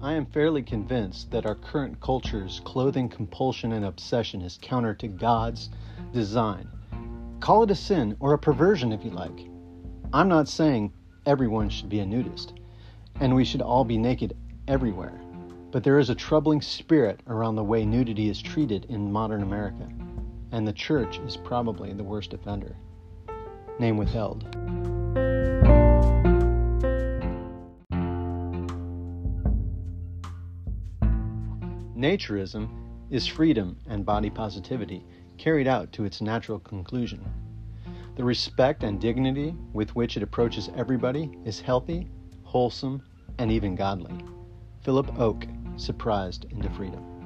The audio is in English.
I am fairly convinced that our current culture's clothing compulsion and obsession is counter to God's design. Call it a sin or a perversion if you like. I'm not saying everyone should be a nudist and we should all be naked everywhere, but there is a troubling spirit around the way nudity is treated in modern America, and the church is probably the worst offender. Name withheld. Naturism is freedom and body positivity carried out to its natural conclusion. The respect and dignity with which it approaches everybody is healthy, wholesome, and even godly. Phillip Oak, Surprised into Freedom.